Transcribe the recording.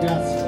Gracias.